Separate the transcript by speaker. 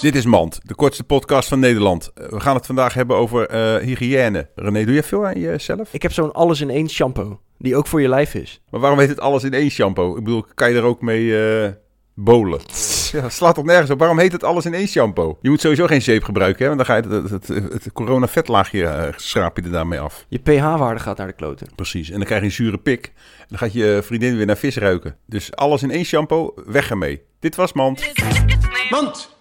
Speaker 1: Dit is Mand, de kortste podcast van Nederland. Eh, We gaan het vandaag hebben over eh, hygiëne. René, doe je veel aan jezelf?
Speaker 2: Ik heb zo'n alles-in-één shampoo, die ook voor je lijf is.
Speaker 1: Maar waarom heet het alles in één shampoo? Ik bedoel, kan je er ook mee eh bolen? Ja, slaat toch nergens op. Waarom heet het alles in één shampoo? Je moet sowieso geen zeep gebruiken, hè? Want dan ga je het, het, het, corona-vetlaagje schraap je er daarmee af.
Speaker 2: Je pH-waarde gaat naar de kloten.
Speaker 1: Precies. En dan krijg je een zure pik. En dan gaat je vriendin weer naar vis ruiken. Dus alles in één shampoo, weg ermee. Dit was Mand.
Speaker 3: Mand.